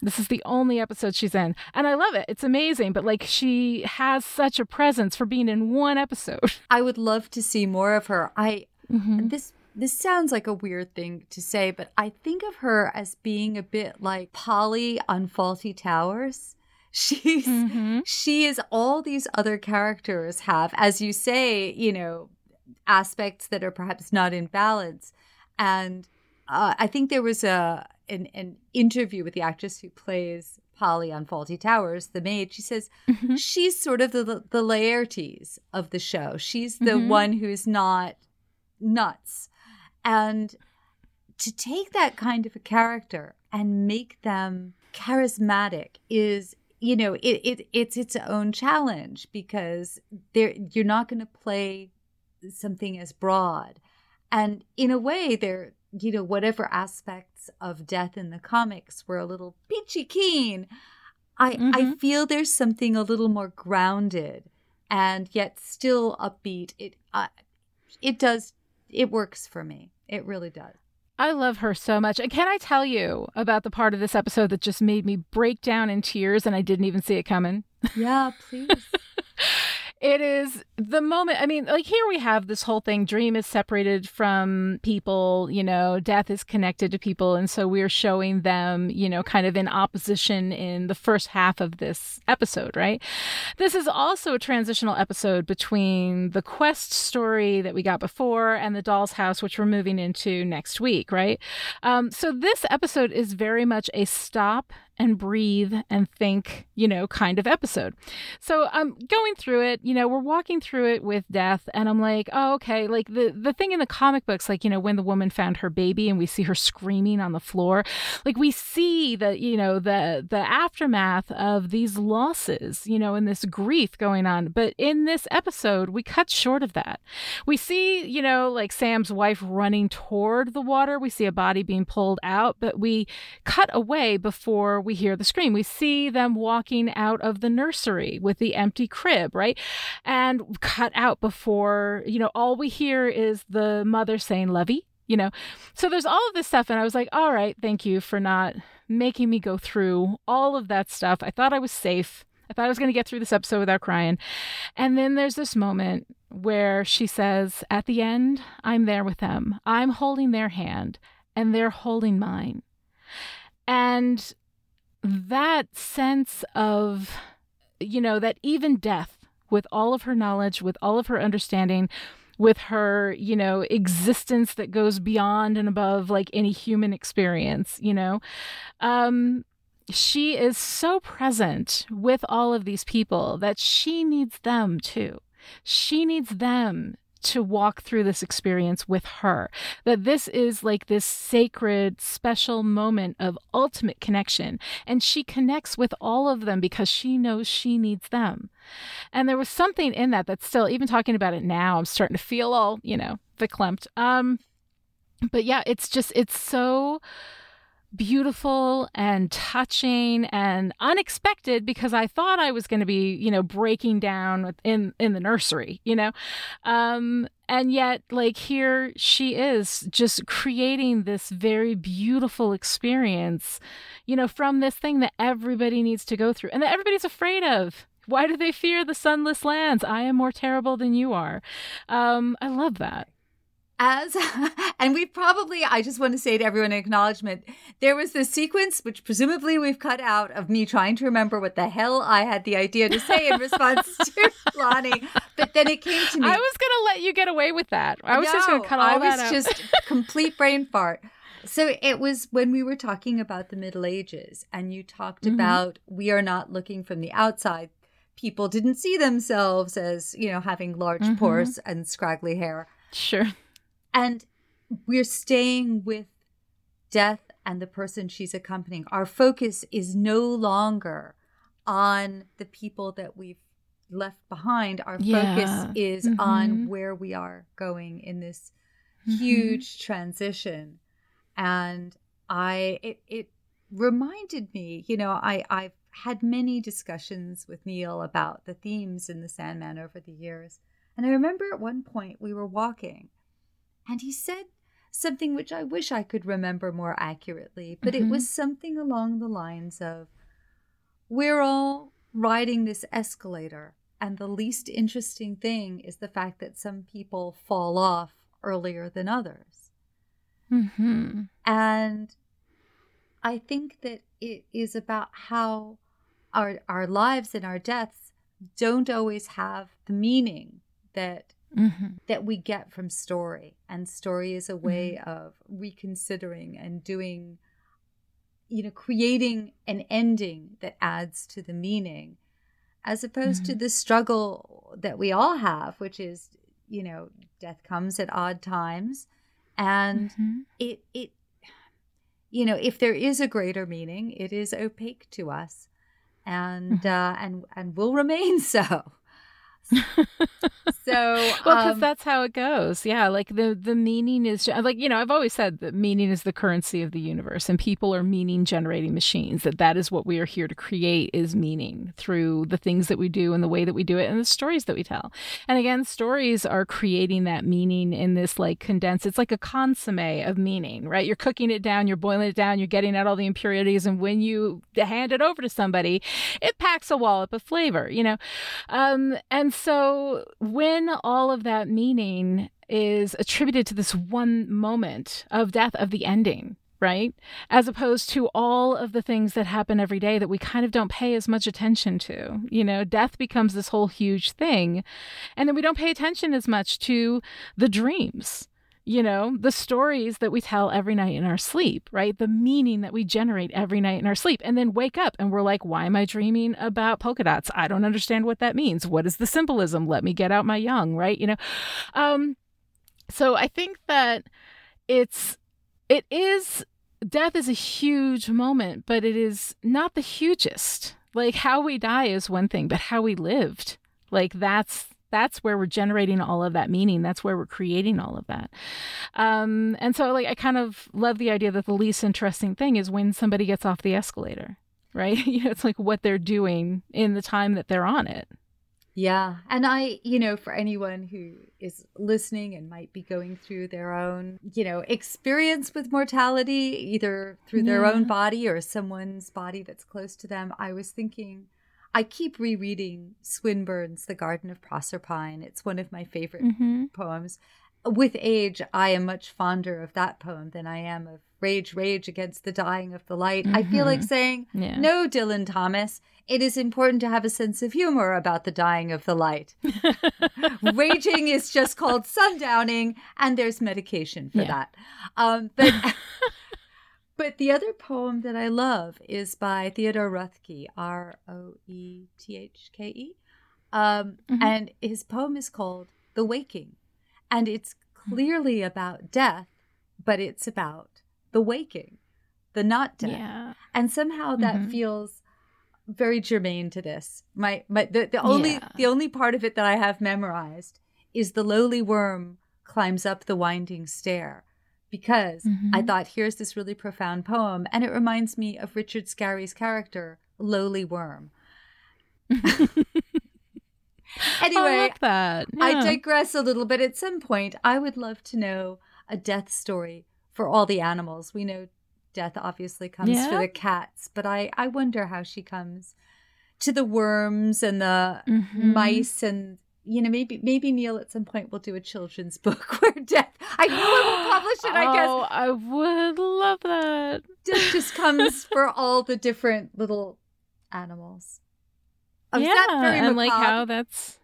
This is the only episode she's in. And I love it. It's amazing. But like she has such a presence for being in one episode. I would love to see more of her. I mm-hmm. this this sounds like a weird thing to say, but I think of her as being a bit like Polly on Fawlty Towers. She's mm-hmm. she is all these other characters have, as you say, you know, aspects that are perhaps not in balance. And uh, I think there was a an, an interview with the actress who plays Polly on Fawlty Towers, the maid. She says mm-hmm. she's sort of the the Laertes of the show. She's the mm-hmm. one who's not nuts and to take that kind of a character and make them charismatic is you know it, it it's its own challenge because there you're not going to play something as broad and in a way there you know whatever aspects of death in the comics were a little peachy keen i mm-hmm. i feel there's something a little more grounded and yet still upbeat it uh, it does it works for me it really does. I love her so much. And can I tell you about the part of this episode that just made me break down in tears and I didn't even see it coming? Yeah, please. it is the moment i mean like here we have this whole thing dream is separated from people you know death is connected to people and so we're showing them you know kind of in opposition in the first half of this episode right? This is also a transitional episode between the quest story that we got before and the doll's house which we're moving into next week right? Um, so this episode is very much a stop and breathe and think, you know, kind of episode. So I'm going through it, you know, we're walking through it with death and I'm like, oh, okay, like the the thing in the comic books like, you know, when the woman found her baby and we see her screaming on the floor, like we see the, you know, the the aftermath of these losses, you know, and this grief going on. But in this episode, we cut short of that. We see, you know, like Sam's wife running toward the water. We see a body being pulled out, but we cut away before we hear the scream. We see them walking out of the nursery with the empty crib, right? And cut out before, you know, all we hear is the mother saying, Lovey, you know? So there's all of this stuff. And I was like, all right, thank you for not making me go through all of that stuff. I thought I was safe. I thought I was going to get through this episode without crying. And then there's this moment where she says, At the end, I'm there with them. I'm holding their hand, and they're holding mine. And that sense of, you know, that even death, with all of her knowledge, with all of her understanding, with her, you know, existence that goes beyond and above like any human experience, you know, um, she is so present with all of these people that she needs them too. She needs them to walk through this experience with her. That this is like this sacred, special moment of ultimate connection. And she connects with all of them because she knows she needs them. And there was something in that that's still, even talking about it now, I'm starting to feel all, you know, verklempt. Um, but yeah, it's just, it's so beautiful and touching and unexpected because I thought I was going to be, you know, breaking down in in the nursery, you know. Um and yet like here she is just creating this very beautiful experience, you know, from this thing that everybody needs to go through and that everybody's afraid of. Why do they fear the sunless lands? I am more terrible than you are. Um, I love that as and we probably i just want to say to everyone in acknowledgement there was this sequence which presumably we've cut out of me trying to remember what the hell i had the idea to say in response to Lani but then it came to me. I was gonna let you get away with that. I was no, just gonna cut all I that was just complete brain fart. So it was when we were talking about the middle ages and you talked mm-hmm. about we are not looking from the outside. People didn't see themselves as you know having large mm-hmm. pores and scraggly hair. Sure and we're staying with death and the person she's accompanying. Our focus is no longer on the people that we've left behind. Our yeah. focus is mm-hmm. on where we are going in this mm-hmm. huge transition. And I it it reminded me, you know, I I've had many discussions with Neil about the themes in the Sandman over the years. And I remember at one point we were walking and he said something which I wish I could remember more accurately, but mm-hmm. it was something along the lines of We're all riding this escalator, and the least interesting thing is the fact that some people fall off earlier than others. Mm-hmm. And I think that it is about how our our lives and our deaths don't always have the meaning that mm-hmm. that we get from story. And story is a way mm-hmm. of reconsidering and doing, you know, creating an ending that adds to the meaning, as opposed to mm-hmm. the struggle that we all have, which is, you know, death comes at odd times. And mm-hmm. it, it, you know, if there is a greater meaning, it is opaque to us and mm-hmm. uh, and and will remain so. so well because um, that's how it goes. Yeah like the the meaning is like you know i've always said that meaning is the currency of the universe and people are meaning generating machines that that is what we are here to create is meaning through the things that we do and the way that we do it and the stories that we tell. And again stories are creating that meaning in this like condensed it's like a consomme of meaning right? You're cooking it down you're boiling it down you're getting out all the impurities and when you hand it over to somebody it packs a wallop of flavor you know? Um and so when all of that meaning is attributed to this one moment of death of the ending, right? As opposed to all of the things that happen every day that we kind of don't pay as much attention to. You know, death becomes this whole huge thing. And then we don't pay attention as much to the dreams you know, the stories that we tell every night in our sleep, right? The meaning that we generate every night in our sleep, and then wake up and we're like, why am I dreaming about polka dots? I don't understand what that means. What is the symbolism? Let me get out my Jung, right? You know, um, so I think that it's, it is, death is a huge moment, but it is not the hugest. Like how we die is one thing, but how we lived, like that's that's where we're generating all of that meaning that's where we're creating all of that um, and so like i kind of love the idea that the least interesting thing is when somebody gets off the escalator right you know it's like what they're doing in the time that they're on it yeah. And I, you know, for anyone who is listening and might be going through their own, you know, experience with mortality, either through their yeah. own body or someone's body that's close to them, I was thinking I keep rereading Swinburne's The Garden of Proserpine. It's one of my favorite mm-hmm. poems. With age, I am much fonder of that poem than I am of Rage, Rage Against the Dying of the Light. Mm-hmm. I feel like mm-hmm. saying, yeah. No, Dylan Thomas, it is important to have a sense of humor about the dying of the light. Raging is just called sundowning, and there's medication for yeah. that. Um, but but the other poem that I love is by Theodore Roethke, R O E T H K E. Um, mm-hmm. And his poem is called The Waking. And it's clearly about death, but it's about the waking, the not death. Yeah. And somehow that mm-hmm. feels very germane to this. My my the, the only yeah. the only part of it that I have memorized is the lowly worm climbs up the winding stair because mm-hmm. I thought here's this really profound poem, and it reminds me of Richard Scarry's character, Lowly Worm. anyway, I, yeah. I digress a little bit. At some point, I would love to know a death story for all the animals. We know death obviously comes yeah. for the cats, but I, I wonder how she comes to the worms and the mm-hmm. mice and you know maybe maybe Neil at some point will do a children's book where death I know I will publish it I guess oh I would love that death just comes for all the different little animals oh, yeah and like how that's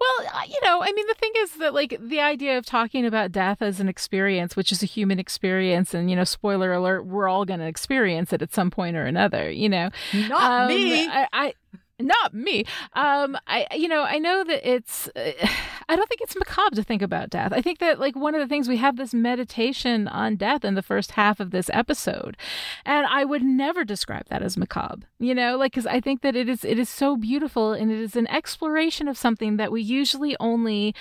well, uh, you know, I mean, the thing is that, like, the idea of talking about death as an experience, which is a human experience, and, you know, spoiler alert, we're all going to experience it at some point or another, you know. Not um, me. I, I not me. Um, I you know I know that it's. Uh, I don't think it's macabre to think about death. I think that like one of the things we have this meditation on death in the first half of this episode, and I would never describe that as macabre. You know, like because I think that it is it is so beautiful and it is an exploration of something that we usually only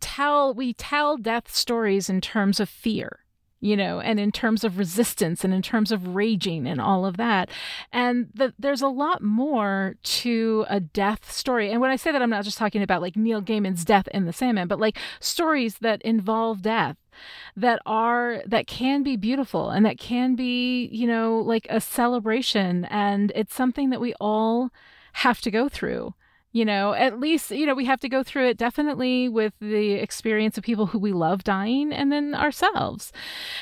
tell we tell death stories in terms of fear you know, and in terms of resistance and in terms of raging and all of that. And that there's a lot more to a death story. And when I say that, I'm not just talking about like Neil Gaiman's death in the Sandman, but like stories that involve death that are that can be beautiful and that can be you know like a celebration and it's something that we all have to go through you know at least you know we have to go through it definitely with the experience of people who we love dying and then ourselves.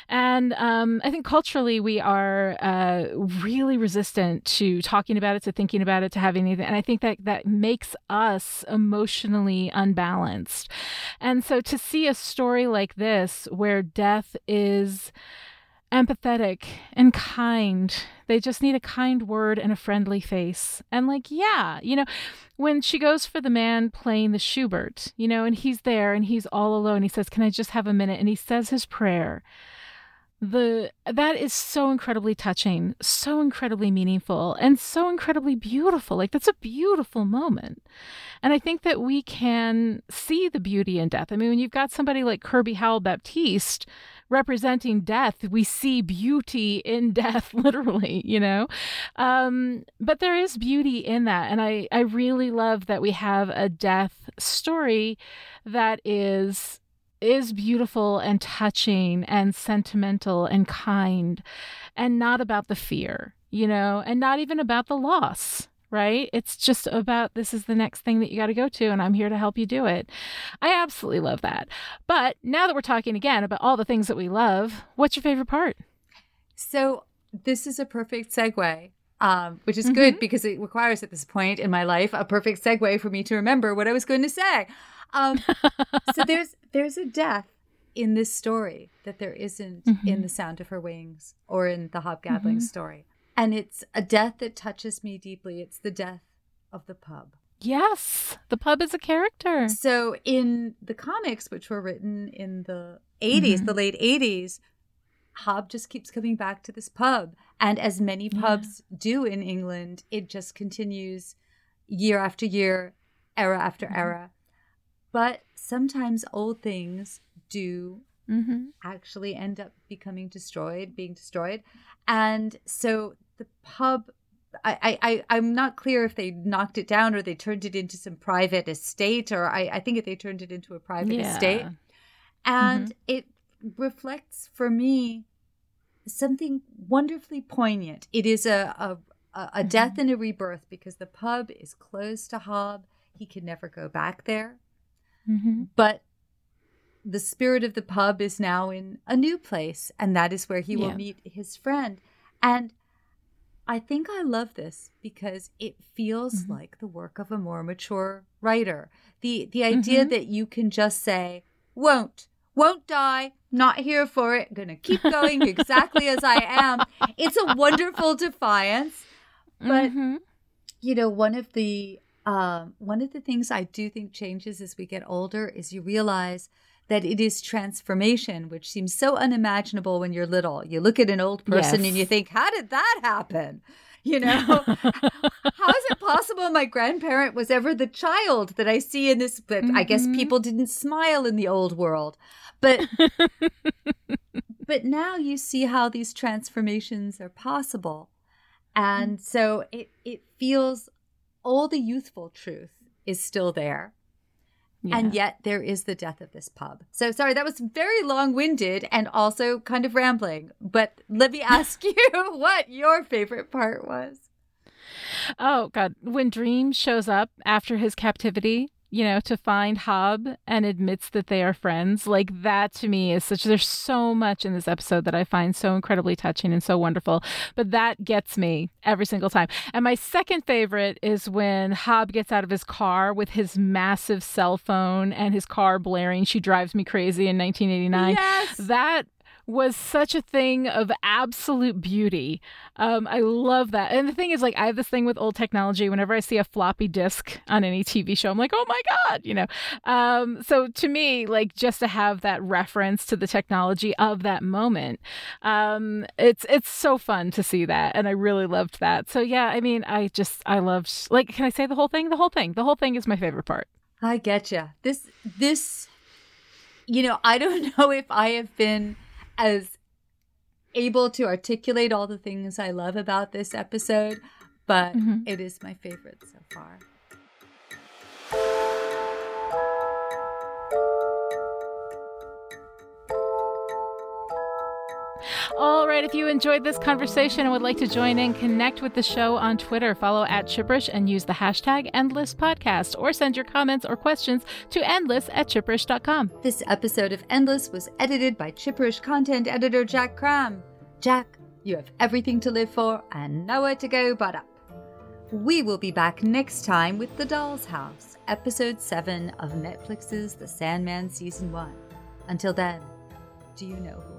And um, i think culturally we are uh, really resistant to talking about it to thinking about it to having anything and i think that that makes us emotionally unbalanced. And so to see a story like this where death is empathetic and kind. They just need a kind word and a friendly face. And, like, yeah, you know, when she goes for the man playing the Schubert, you know, and he's there and he's all alone, he says, Can I just have a minute? And he says his prayer. The that is so incredibly touching, so incredibly meaningful, and so incredibly beautiful. Like that's a beautiful moment. And I think that we can see the beauty in death. I mean, when you've got somebody like Kirby Howell Baptiste representing death. We see beauty in death, literally, you know? Um, but there is beauty in that. And I, I really love that we have a death story that is is beautiful and touching and sentimental and kind and not about the fear, you know, and not even about the loss right? It's just about this is the next thing that you got to go to, and I'm here to help you do it. I absolutely love that. But now that we're talking again about all the things that we love, what's your favorite part? So, this is a perfect segue. Um, which is mm-hmm. good because it requires at this point in my life a perfect segue for me to remember what I was going to say. Um, so there's there's a death in this story that there isn't mm-hmm. in the sound of her wings or in the hobgoblin mm-hmm. story. And it's a death that touches me deeply. It's the death of the pub. Yes, the pub is a character. So in the comics, which were written in the 80s, mm-hmm. the late 80s, Hob just keeps coming back to this pub. And as many pubs yeah. do in England, it just continues year after year, era after mm-hmm. era. But sometimes old things do mm-hmm. actually end up becoming destroyed, being destroyed. And so the pub I, I, I'm not clear if they knocked it down or they turned it into some private estate, or I, I think they turned it into a private yeah. estate. And mm-hmm. it reflects for me something wonderfully poignant. It is a, a, a mm-hmm. death and a rebirth because the pub is closed to Hob. He can never go back there. Mm-hmm. But the spirit of the pub is now in a new place, and that is where he yeah. will meet his friend. And I think I love this because it feels mm-hmm. like the work of a more mature writer. The the idea mm-hmm. that you can just say, won't, won't die, not here for it, gonna keep going exactly as I am. It's a wonderful defiance. But mm-hmm. you know, one of the um, one of the things I do think changes as we get older is you realize that it is transformation, which seems so unimaginable when you're little. You look at an old person yes. and you think, how did that happen? You know, how is it possible my grandparent was ever the child that I see in this? But mm-hmm. I guess mm-hmm. people didn't smile in the old world. But but now you see how these transformations are possible. And mm. so it, it feels all the youthful truth is still there. Yeah. And yet there is the death of this pub. So sorry, that was very long winded and also kind of rambling. But let me ask you what your favorite part was. Oh, God. When Dream shows up after his captivity you know, to find Hob and admits that they are friends. Like that to me is such, there's so much in this episode that I find so incredibly touching and so wonderful. But that gets me every single time. And my second favorite is when Hob gets out of his car with his massive cell phone and his car blaring. She drives me crazy in 1989. Yes. That was such a thing of absolute beauty. Um, I love that. And the thing is, like, I have this thing with old technology. Whenever I see a floppy disk on any TV show, I'm like, oh my God, you know. Um, so to me, like, just to have that reference to the technology of that moment, um, it's it's so fun to see that, and I really loved that. So yeah, I mean, I just I loved like, can I say the whole thing? The whole thing. The whole thing is my favorite part. I get you. This this, you know, I don't know if I have been as able to articulate all the things I love about this episode, but mm-hmm. it is my favorite so far. All right, if you enjoyed this conversation and would like to join in, connect with the show on Twitter. Follow at Chipperish and use the hashtag Endless Podcast, or send your comments or questions to endless at chipperish.com. This episode of Endless was edited by Chipperish content editor Jack Cram. Jack, you have everything to live for and nowhere to go but up. We will be back next time with The Doll's House, episode 7 of Netflix's The Sandman Season 1. Until then, do you know who